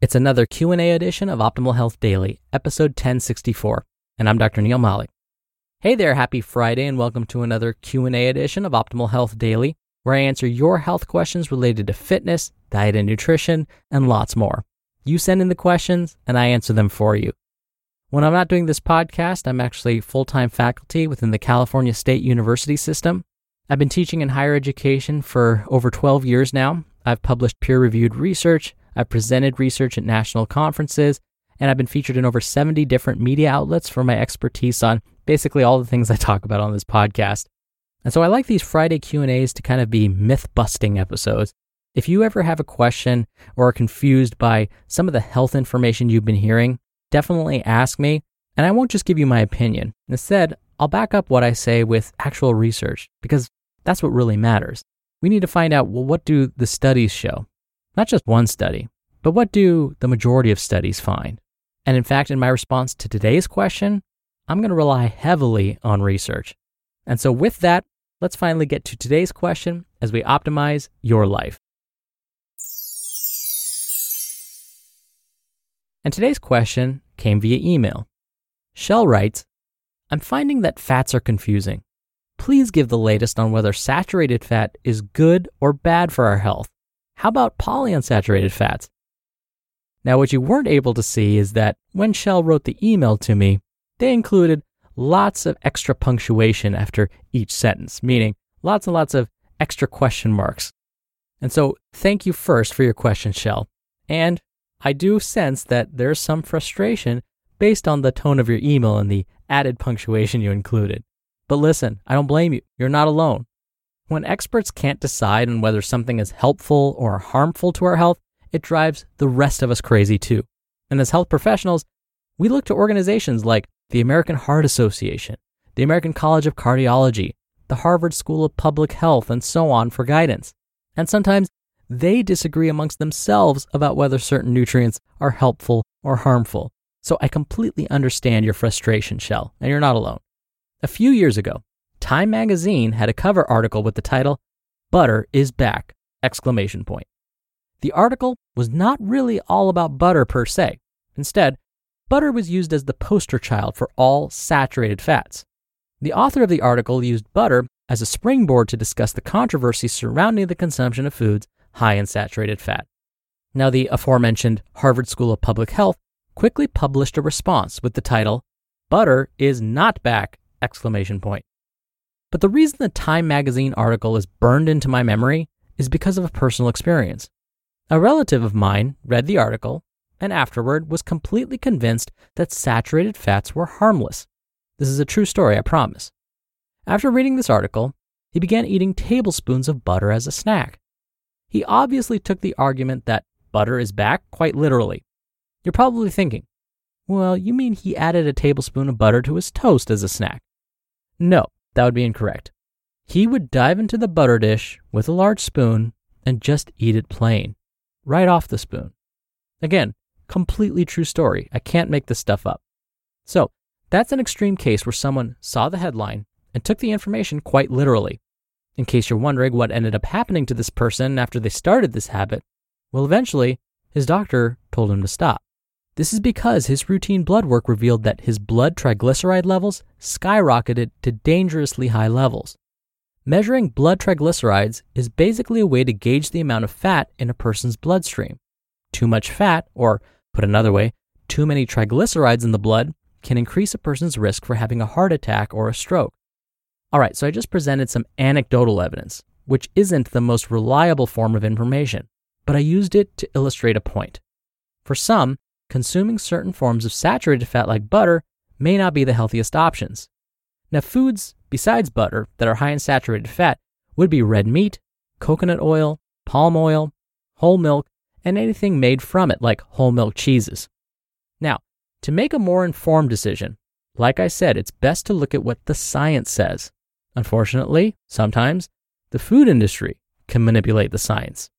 It's another Q&A edition of Optimal Health Daily, episode 1064, and I'm Dr. Neal Malik. Hey there, happy Friday and welcome to another Q&A edition of Optimal Health Daily, where I answer your health questions related to fitness, diet and nutrition, and lots more. You send in the questions and I answer them for you. When I'm not doing this podcast, I'm actually full-time faculty within the California State University system. I've been teaching in higher education for over 12 years now. I've published peer-reviewed research I've presented research at national conferences, and I've been featured in over 70 different media outlets for my expertise on basically all the things I talk about on this podcast. And so I like these Friday Q&As to kind of be myth-busting episodes. If you ever have a question or are confused by some of the health information you've been hearing, definitely ask me, and I won't just give you my opinion. Instead, I'll back up what I say with actual research because that's what really matters. We need to find out well what do the studies show? Not just one study, but what do the majority of studies find? And in fact, in my response to today's question, I'm going to rely heavily on research. And so, with that, let's finally get to today's question as we optimize your life. And today's question came via email. Shell writes I'm finding that fats are confusing. Please give the latest on whether saturated fat is good or bad for our health. How about polyunsaturated fats? Now, what you weren't able to see is that when Shell wrote the email to me, they included lots of extra punctuation after each sentence, meaning lots and lots of extra question marks. And so, thank you first for your question, Shell. And I do sense that there's some frustration based on the tone of your email and the added punctuation you included. But listen, I don't blame you. You're not alone. When experts can't decide on whether something is helpful or harmful to our health, it drives the rest of us crazy too. And as health professionals, we look to organizations like the American Heart Association, the American College of Cardiology, the Harvard School of Public Health, and so on for guidance. And sometimes they disagree amongst themselves about whether certain nutrients are helpful or harmful. So I completely understand your frustration, Shell, and you're not alone. A few years ago, Time magazine had a cover article with the title Butter is back! exclamation point. The article was not really all about butter per se. Instead, butter was used as the poster child for all saturated fats. The author of the article used butter as a springboard to discuss the controversy surrounding the consumption of foods high in saturated fat. Now, the aforementioned Harvard School of Public Health quickly published a response with the title Butter is not back! exclamation point. But the reason the Time magazine article is burned into my memory is because of a personal experience. A relative of mine read the article and afterward was completely convinced that saturated fats were harmless. This is a true story, I promise. After reading this article, he began eating tablespoons of butter as a snack. He obviously took the argument that butter is back quite literally. You're probably thinking, well, you mean he added a tablespoon of butter to his toast as a snack? No, that would be incorrect. He would dive into the butter dish with a large spoon and just eat it plain, right off the spoon. Again, completely true story. I can't make this stuff up. So, that's an extreme case where someone saw the headline and took the information quite literally. In case you're wondering what ended up happening to this person after they started this habit, well, eventually, his doctor told him to stop. This is because his routine blood work revealed that his blood triglyceride levels skyrocketed to dangerously high levels. Measuring blood triglycerides is basically a way to gauge the amount of fat in a person's bloodstream. too much fat, or put another way, too many triglycerides in the blood can increase a person's risk for having a heart attack or a stroke. All right, so I just presented some anecdotal evidence, which isn't the most reliable form of information, but I used it to illustrate a point. For some, consuming certain forms of saturated fat like butter may not be the healthiest options. Now, foods besides butter that are high in saturated fat would be red meat, coconut oil, palm oil, whole milk, and anything made from it, like whole milk cheeses. Now, to make a more informed decision, like I said, it's best to look at what the science says. Unfortunately, sometimes the food industry can manipulate the science.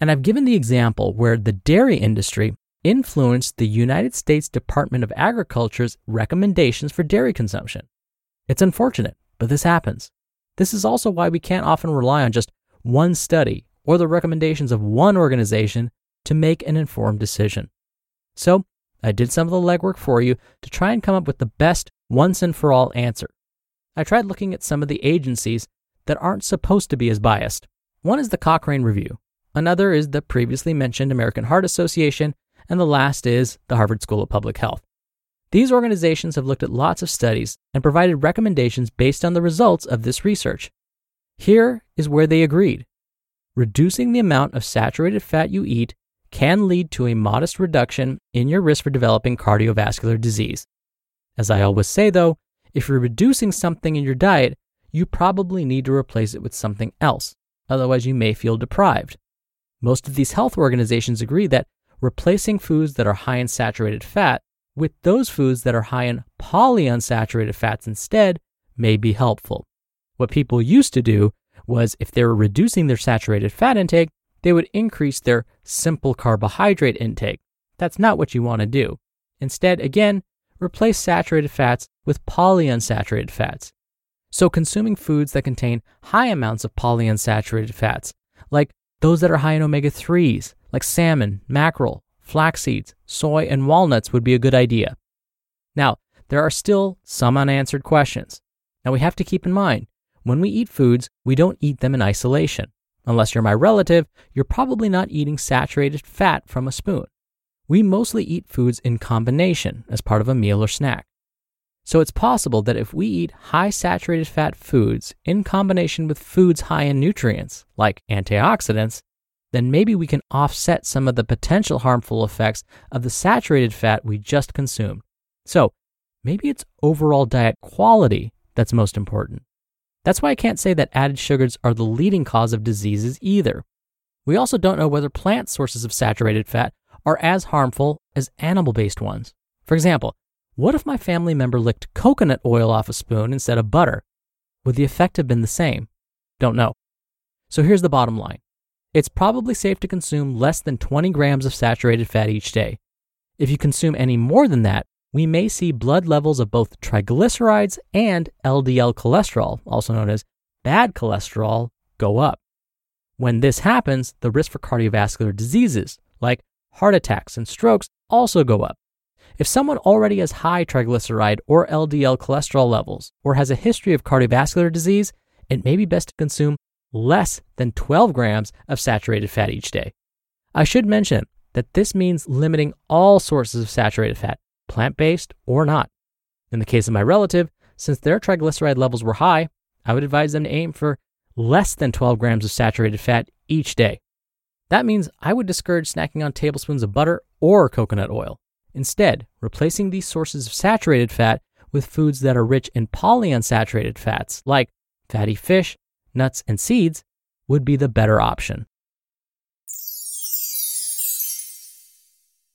And I've given the example where the dairy industry influenced the United States Department of Agriculture's recommendations for dairy consumption. It's unfortunate, but this happens. This is also why we can't often rely on just one study or the recommendations of one organization to make an informed decision. So, I did some of the legwork for you to try and come up with the best once and for all answer. I tried looking at some of the agencies that aren't supposed to be as biased. One is the Cochrane Review, another is the previously mentioned American Heart Association, and the last is the Harvard School of Public Health. These organizations have looked at lots of studies and provided recommendations based on the results of this research. Here is where they agreed. Reducing the amount of saturated fat you eat can lead to a modest reduction in your risk for developing cardiovascular disease. As I always say, though, if you're reducing something in your diet, you probably need to replace it with something else. Otherwise, you may feel deprived. Most of these health organizations agree that replacing foods that are high in saturated fat with those foods that are high in polyunsaturated fats instead may be helpful. What people used to do was if they were reducing their saturated fat intake, they would increase their simple carbohydrate intake. That's not what you want to do. Instead, again, replace saturated fats with polyunsaturated fats. So, consuming foods that contain high amounts of polyunsaturated fats, like those that are high in omega 3s, like salmon, mackerel, flax seeds, soy, and walnuts, would be a good idea. Now, there are still some unanswered questions. Now, we have to keep in mind when we eat foods, we don't eat them in isolation. Unless you're my relative, you're probably not eating saturated fat from a spoon. We mostly eat foods in combination as part of a meal or snack. So it's possible that if we eat high saturated fat foods in combination with foods high in nutrients, like antioxidants, then maybe we can offset some of the potential harmful effects of the saturated fat we just consumed. So maybe it's overall diet quality that's most important. That's why I can't say that added sugars are the leading cause of diseases either. We also don't know whether plant sources of saturated fat are as harmful as animal based ones. For example, what if my family member licked coconut oil off a spoon instead of butter? Would the effect have been the same? Don't know. So here's the bottom line it's probably safe to consume less than 20 grams of saturated fat each day. If you consume any more than that, we may see blood levels of both triglycerides and LDL cholesterol, also known as bad cholesterol, go up. When this happens, the risk for cardiovascular diseases like heart attacks and strokes also go up. If someone already has high triglyceride or LDL cholesterol levels or has a history of cardiovascular disease, it may be best to consume less than 12 grams of saturated fat each day. I should mention that this means limiting all sources of saturated fat, plant based or not. In the case of my relative, since their triglyceride levels were high, I would advise them to aim for less than 12 grams of saturated fat each day. That means I would discourage snacking on tablespoons of butter or coconut oil. Instead, replacing these sources of saturated fat with foods that are rich in polyunsaturated fats, like fatty fish, nuts, and seeds, would be the better option.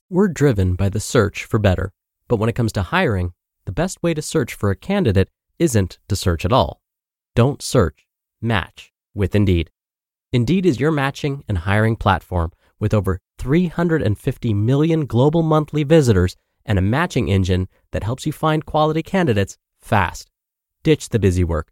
We're driven by the search for better. But when it comes to hiring, the best way to search for a candidate isn't to search at all. Don't search, match with Indeed. Indeed is your matching and hiring platform with over 350 million global monthly visitors and a matching engine that helps you find quality candidates fast. Ditch the busy work.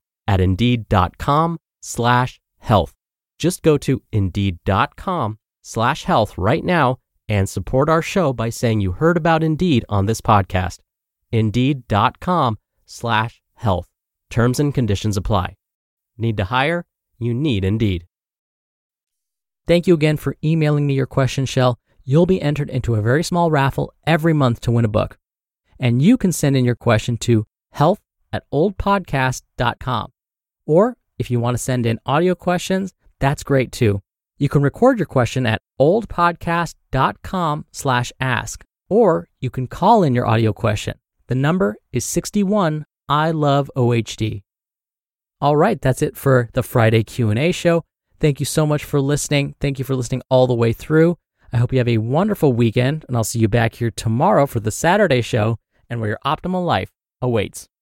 at indeed.com slash health. Just go to indeed.com slash health right now and support our show by saying you heard about Indeed on this podcast. Indeed.com slash health. Terms and conditions apply. Need to hire? You need Indeed. Thank you again for emailing me your question, Shell. You'll be entered into a very small raffle every month to win a book. And you can send in your question to health at oldpodcast.com. Or if you want to send in audio questions, that's great too. You can record your question at oldpodcast.com slash ask, or you can call in your audio question. The number is 61 I love OHD. All right, that's it for the Friday Q&A show. Thank you so much for listening. Thank you for listening all the way through. I hope you have a wonderful weekend, and I'll see you back here tomorrow for the Saturday show and where your optimal life awaits.